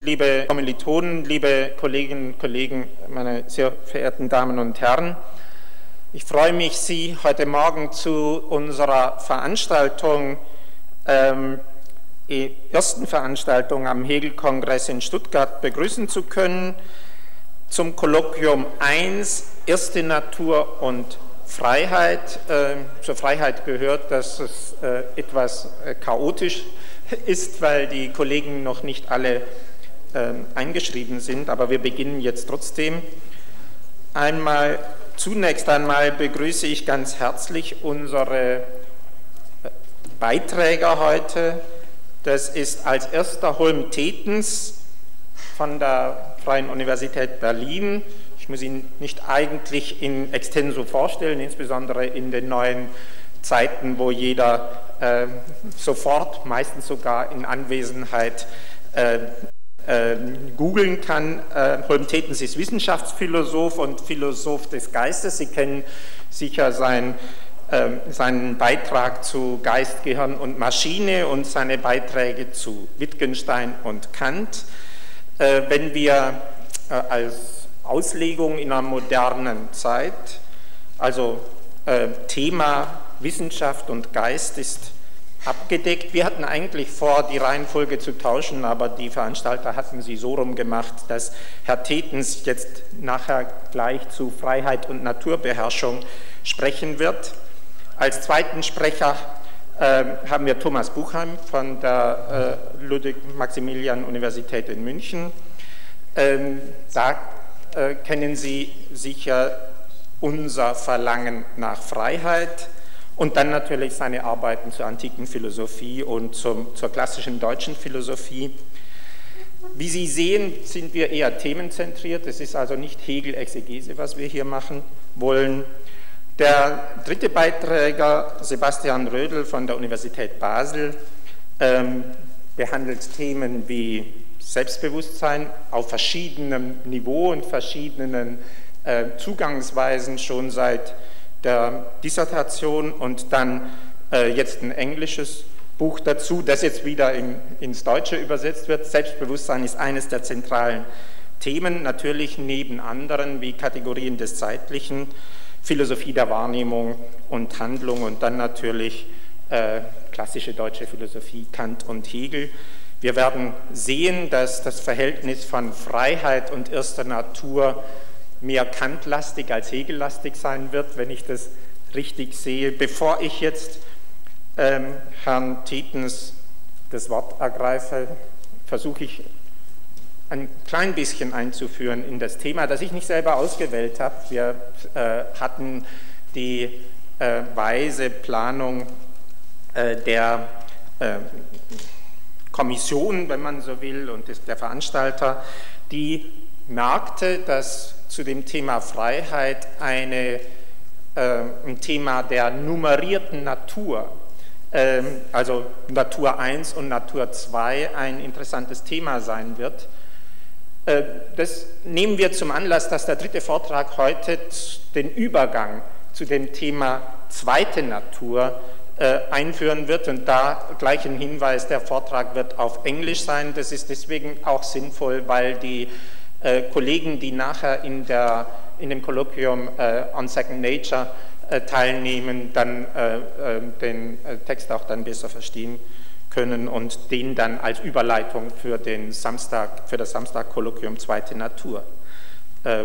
Liebe Kommilitonen, liebe Kolleginnen und Kollegen, meine sehr verehrten Damen und Herren, ich freue mich, Sie heute Morgen zu unserer Veranstaltung, ähm, ersten Veranstaltung am Hegel-Kongress in Stuttgart begrüßen zu können, zum Kolloquium 1, Erste Natur und Freiheit. Äh, zur Freiheit gehört, dass es äh, etwas äh, chaotisch ist, weil die Kollegen noch nicht alle ähm, eingeschrieben sind, aber wir beginnen jetzt trotzdem. Einmal, zunächst einmal begrüße ich ganz herzlich unsere äh, Beiträger heute. Das ist als erster Holm Tetens von der Freien Universität Berlin. Ich muss ihn nicht eigentlich in extenso vorstellen, insbesondere in den neuen Zeiten, wo jeder äh, sofort, meistens sogar in Anwesenheit äh, googeln kann. Äh, Holm Tetens ist Wissenschaftsphilosoph und Philosoph des Geistes. Sie kennen sicher sein, äh, seinen Beitrag zu Geist, Gehirn und Maschine und seine Beiträge zu Wittgenstein und Kant. Äh, wenn wir äh, als Auslegung in einer modernen Zeit, also Thema Wissenschaft und Geist ist abgedeckt. Wir hatten eigentlich vor, die Reihenfolge zu tauschen, aber die Veranstalter hatten sie so rum gemacht, dass Herr Tetens jetzt nachher gleich zu Freiheit und Naturbeherrschung sprechen wird. Als zweiten Sprecher äh, haben wir Thomas Buchheim von der äh, Ludwig-Maximilian-Universität in München. Ähm, da äh, kennen Sie sicher unser Verlangen nach Freiheit und dann natürlich seine Arbeiten zur antiken Philosophie und zum, zur klassischen deutschen Philosophie. Wie Sie sehen, sind wir eher themenzentriert. Es ist also nicht Hegel-Exegese, was wir hier machen wollen. Der dritte Beiträger, Sebastian Rödel von der Universität Basel, ähm, behandelt Themen wie Selbstbewusstsein auf verschiedenem Niveau und verschiedenen äh, Zugangsweisen schon seit der Dissertation und dann äh, jetzt ein englisches Buch dazu, das jetzt wieder in, ins Deutsche übersetzt wird. Selbstbewusstsein ist eines der zentralen Themen, natürlich neben anderen wie Kategorien des Zeitlichen, Philosophie der Wahrnehmung und Handlung und dann natürlich äh, klassische deutsche Philosophie, Kant und Hegel. Wir werden sehen, dass das Verhältnis von Freiheit und erster Natur mehr kantlastig als hegellastig sein wird, wenn ich das richtig sehe. Bevor ich jetzt ähm, Herrn Tietens das Wort ergreife, versuche ich ein klein bisschen einzuführen in das Thema, das ich nicht selber ausgewählt habe. Wir äh, hatten die äh, weise Planung äh, der äh, Kommission, wenn man so will, und der Veranstalter, die merkte, dass zu dem Thema Freiheit eine, äh, ein Thema der nummerierten Natur, äh, also Natur 1 und Natur 2, ein interessantes Thema sein wird. Äh, das nehmen wir zum Anlass, dass der dritte Vortrag heute den Übergang zu dem Thema zweite Natur äh, einführen wird. Und da gleich ein Hinweis, der Vortrag wird auf Englisch sein. Das ist deswegen auch sinnvoll, weil die äh, Kollegen, die nachher in, der, in dem Kolloquium äh, on Second Nature äh, teilnehmen, dann äh, äh, den äh, Text auch dann besser verstehen können und den dann als Überleitung für, den Samstag, für das Samstag-Kolloquium Zweite Natur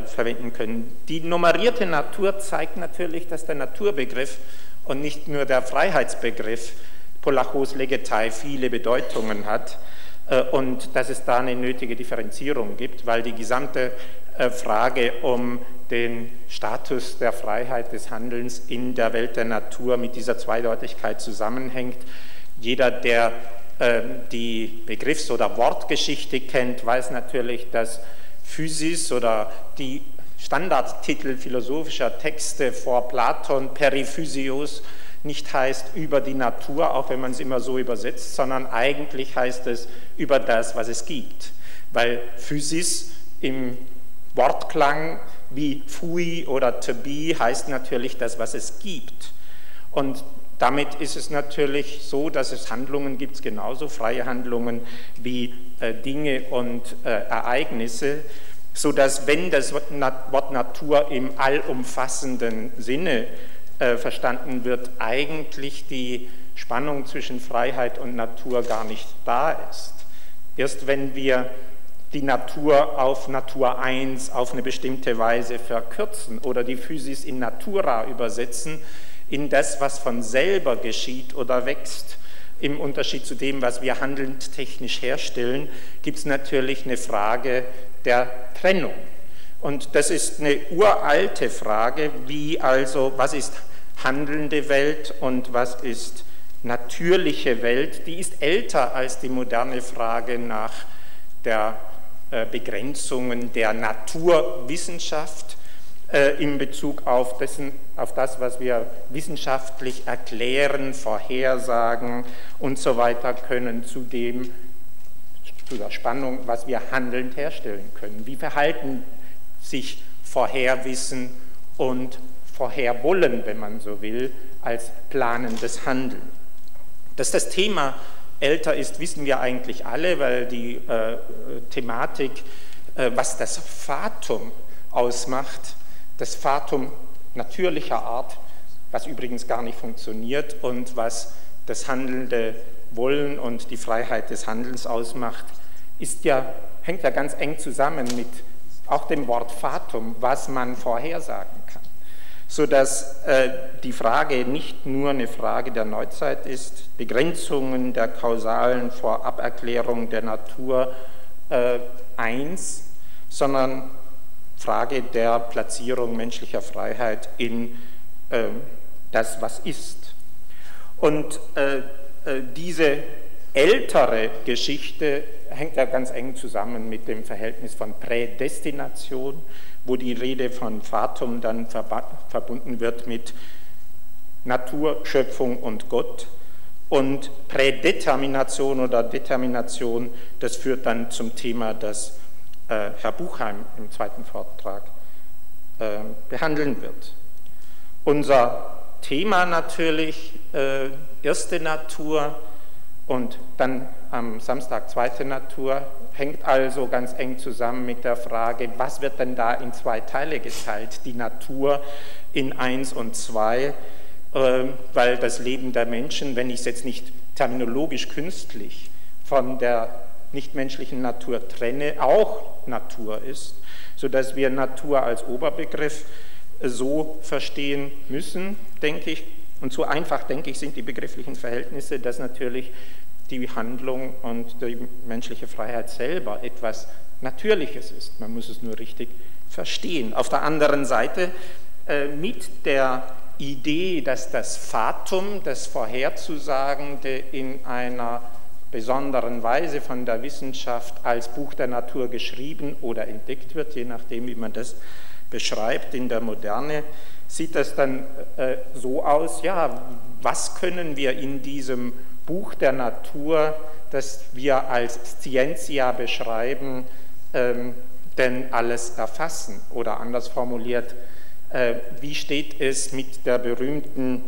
verwenden können. Die nummerierte Natur zeigt natürlich, dass der Naturbegriff und nicht nur der Freiheitsbegriff Polachos Legetei viele Bedeutungen hat. Äh, und dass es da eine nötige Differenzierung gibt, weil die gesamte äh, Frage um den Status der Freiheit des Handelns in der Welt der Natur mit dieser Zweideutigkeit zusammenhängt. Jeder, der ähm, die Begriffs- oder Wortgeschichte kennt, weiß natürlich, dass Physis oder die Standardtitel philosophischer Texte vor Platon, Periphysios, nicht heißt über die Natur, auch wenn man es immer so übersetzt, sondern eigentlich heißt es über das, was es gibt. Weil Physis im Wortklang wie fui oder to be heißt natürlich das, was es gibt. Und damit ist es natürlich so, dass es Handlungen gibt, genauso freie Handlungen wie äh, Dinge und äh, Ereignisse, sodass wenn das Wort Natur im allumfassenden Sinne äh, verstanden wird, eigentlich die Spannung zwischen Freiheit und Natur gar nicht da ist. Erst wenn wir die Natur auf Natur 1 auf eine bestimmte Weise verkürzen oder die Physis in Natura übersetzen, in das, was von selber geschieht oder wächst, im Unterschied zu dem, was wir handelnd technisch herstellen, gibt es natürlich eine Frage der Trennung. Und das ist eine uralte Frage, wie also, was ist handelnde Welt und was ist natürliche Welt, die ist älter als die moderne Frage nach der äh, Begrenzungen der Naturwissenschaft äh, in Bezug auf, dessen, auf das, was wir wissenschaftlich erklären, vorhersagen und so weiter können, zu dem, zu der Spannung, was wir handelnd herstellen können. Wie verhalten sich Vorherwissen und Vorherwollen, wenn man so will, als planendes Handeln? Dass das Thema älter ist, wissen wir eigentlich alle, weil die äh, Thematik, äh, was das Fatum ausmacht, das Fatum natürlicher Art, was übrigens gar nicht funktioniert und was das handelnde Wollen und die Freiheit des Handelns ausmacht, ist ja, hängt ja ganz eng zusammen mit auch dem Wort Fatum, was man vorhersagen kann sodass äh, die Frage nicht nur eine Frage der Neuzeit ist, Begrenzungen der kausalen Voraberklärung der Natur äh, sondern Frage der Platzierung menschlicher Freiheit in äh, das, was ist. Und äh, äh, diese ältere Geschichte hängt ja ganz eng zusammen mit dem Verhältnis von Prädestination, wo die Rede von Fatum dann verbunden wird mit Natur, Schöpfung und Gott. Und Prädetermination oder Determination, das führt dann zum Thema, das äh, Herr Buchheim im zweiten Vortrag äh, behandeln wird. Unser Thema natürlich, äh, erste Natur und dann am Samstag zweite Natur, hängt also ganz eng zusammen mit der Frage, was wird denn da in zwei Teile geteilt, die Natur in eins und zwei, äh, weil das Leben der Menschen, wenn ich es jetzt nicht terminologisch künstlich von der nichtmenschlichen Natur trenne, auch Natur ist, sodass wir Natur als Oberbegriff so verstehen müssen, denke ich. Und so einfach, denke ich, sind die begrifflichen Verhältnisse, dass natürlich die Handlung und die menschliche Freiheit selber etwas Natürliches ist. Man muss es nur richtig verstehen. Auf der anderen Seite äh, mit der Idee, dass das Fatum, das Vorherzusagende in einer besonderen Weise von der Wissenschaft als Buch der Natur geschrieben oder entdeckt wird, je nachdem, wie man das beschreibt in der Moderne, sieht das dann äh, so aus, ja, was können wir in diesem Buch der Natur, das wir als Scientia beschreiben, ähm, denn alles erfassen? Oder anders formuliert, äh, wie steht es mit der berühmten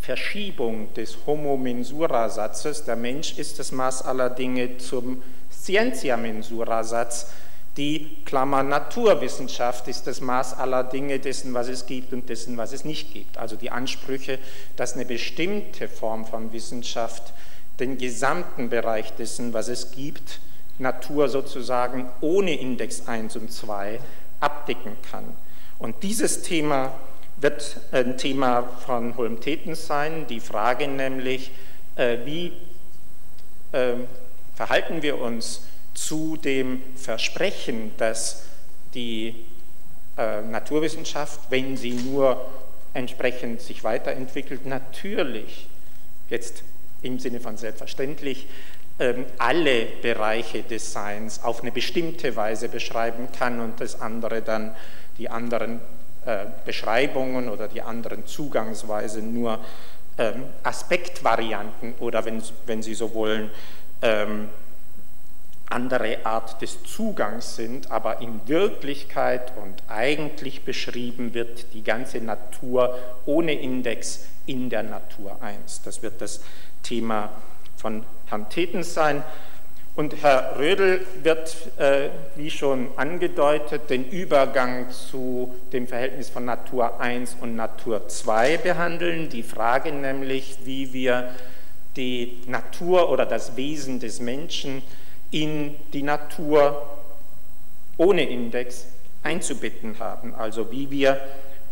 Verschiebung des Homo mensura Satzes, der Mensch ist das Maß aller Dinge, zum Scientia mensura Satz, die Klammer Naturwissenschaft ist das Maß aller Dinge dessen, was es gibt und dessen, was es nicht gibt. Also die Ansprüche, dass eine bestimmte Form von Wissenschaft den gesamten Bereich dessen, was es gibt, Natur sozusagen ohne Index 1 und 2 abdecken kann. Und dieses Thema wird ein Thema von Holm-Tetens sein, die Frage nämlich, äh, wie äh, verhalten wir uns zu dem Versprechen, dass die äh, Naturwissenschaft, wenn sie nur entsprechend sich weiterentwickelt, natürlich jetzt im Sinne von selbstverständlich ähm, alle Bereiche des Seins auf eine bestimmte Weise beschreiben kann und das andere dann die anderen äh, Beschreibungen oder die anderen Zugangsweisen nur ähm, Aspektvarianten oder wenn, Sie so wollen, ähm, andere Art des Zugangs sind, aber in Wirklichkeit und eigentlich beschrieben wird die ganze Natur ohne Index in der Natur 1. Das wird das Thema von Herrn Tetens sein. Und Herr Rödel wird, äh, wie schon angedeutet, den Übergang zu dem Verhältnis von Natur 1 und Natur 2 behandeln. Die Frage nämlich, wie wir die Natur oder das Wesen des Menschen in die Natur ohne Index einzubitten haben. Also wie wir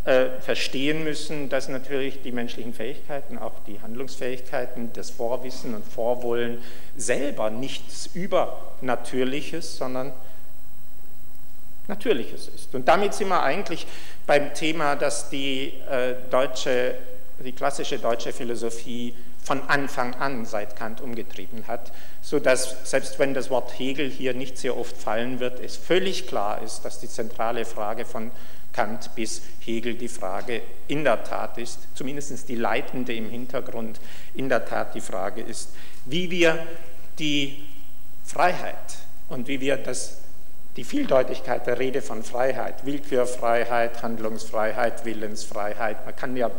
äh, verstehen müssen, dass natürlich die menschlichen Fähigkeiten, auch die Handlungsfähigkeiten, das Vorwissen und Vorwollen selber nichts Übernatürliches, sondern Natürliches ist. Und damit sind wir eigentlich beim Thema, dass die äh, deutsche, die klassische deutsche Philosophie von Anfang an seit Kant umgetrieben hat, sodass selbst wenn das Wort Hegel hier nicht sehr oft fallen wird, es völlig klar ist, dass die zentrale Frage von Kant bis Hegel die Frage in der Tat ist, zumindest die leitende im Hintergrund in der Tat die Frage ist, wie wir die Freiheit und wie wir das, die Vieldeutigkeit der Rede von Freiheit, Willkürfreiheit, Handlungsfreiheit, Willensfreiheit, man kann ja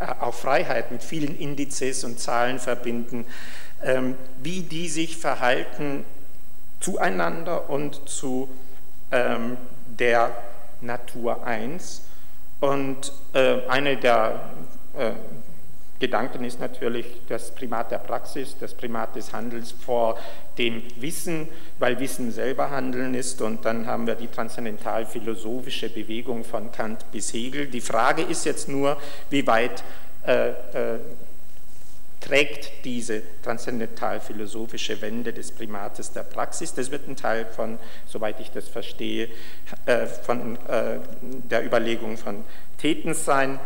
äh, auch Freiheit mit vielen Indizes und Zahlen verbinden, ähm, wie die sich verhalten zueinander und zu ähm, der Natur 1. Und äh, eine der äh, Gedanken ist natürlich das Primat der Praxis, das Primat des Handels vor dem Wissen, weil Wissen selber Handeln ist. Und dann haben wir die transzendental-philosophische Bewegung von Kant bis Hegel. Die Frage ist jetzt nur, wie weit äh, äh, trägt diese transzendental-philosophische Wende des Primates der Praxis. Das wird ein Teil von, soweit ich das verstehe, äh, von äh, der Überlegung von Tetens sein.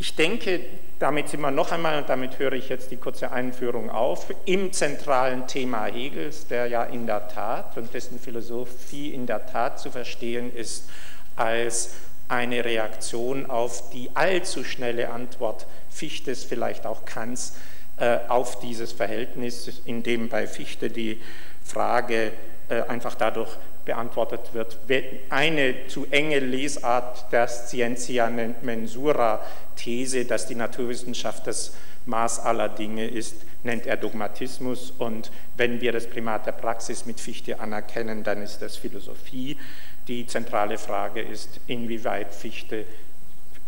Ich denke, damit sind wir noch einmal, und damit höre ich jetzt die kurze Einführung auf, im zentralen Thema Hegels, der ja in der Tat und dessen Philosophie in der Tat zu verstehen ist als eine Reaktion auf die allzu schnelle Antwort Fichtes, vielleicht auch Kants, äh, auf dieses Verhältnis, in dem bei Fichte die Frage äh, einfach dadurch beantwortet wird. Eine zu enge Lesart der Scientia Mensura These, dass die Naturwissenschaft das Maß aller Dinge ist, nennt er Dogmatismus und wenn wir das Primat der Praxis mit Fichte anerkennen, dann ist das Philosophie. Die zentrale Frage ist, inwieweit Fichte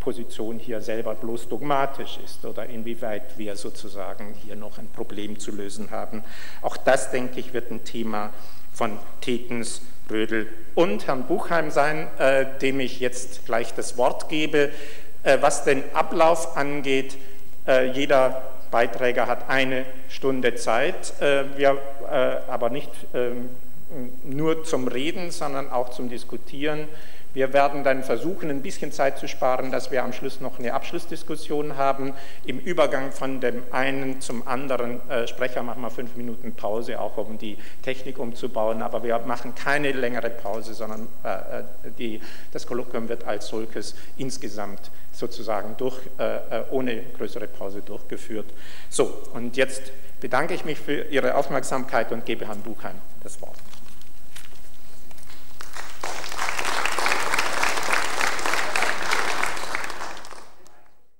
Position hier selber bloß dogmatisch ist oder inwieweit wir sozusagen hier noch ein Problem zu lösen haben. Auch das, denke ich, wird ein Thema von Tetens, Rödel und Herrn Buchheim sein, äh, dem ich jetzt gleich das Wort gebe. Äh, was den Ablauf angeht, äh, jeder Beiträger hat eine Stunde Zeit, wir aber nicht ähm, nur zum Reden, sondern auch zum Diskutieren. Wir werden dann versuchen, ein bisschen Zeit zu sparen, dass wir am Schluss noch eine Abschlussdiskussion haben. Im Übergang von dem einen zum anderen äh, Sprecher machen wir fünf Minuten Pause, auch um die Technik umzubauen. Aber wir machen keine längere Pause, sondern äh, äh die, das Kolloquium wird als solches insgesamt sozusagen durch, äh, äh, ohne größere Pause durchgeführt. So, und jetzt bedanke ich mich für Ihre Aufmerksamkeit und gebe Herrn Buchheim das Wort.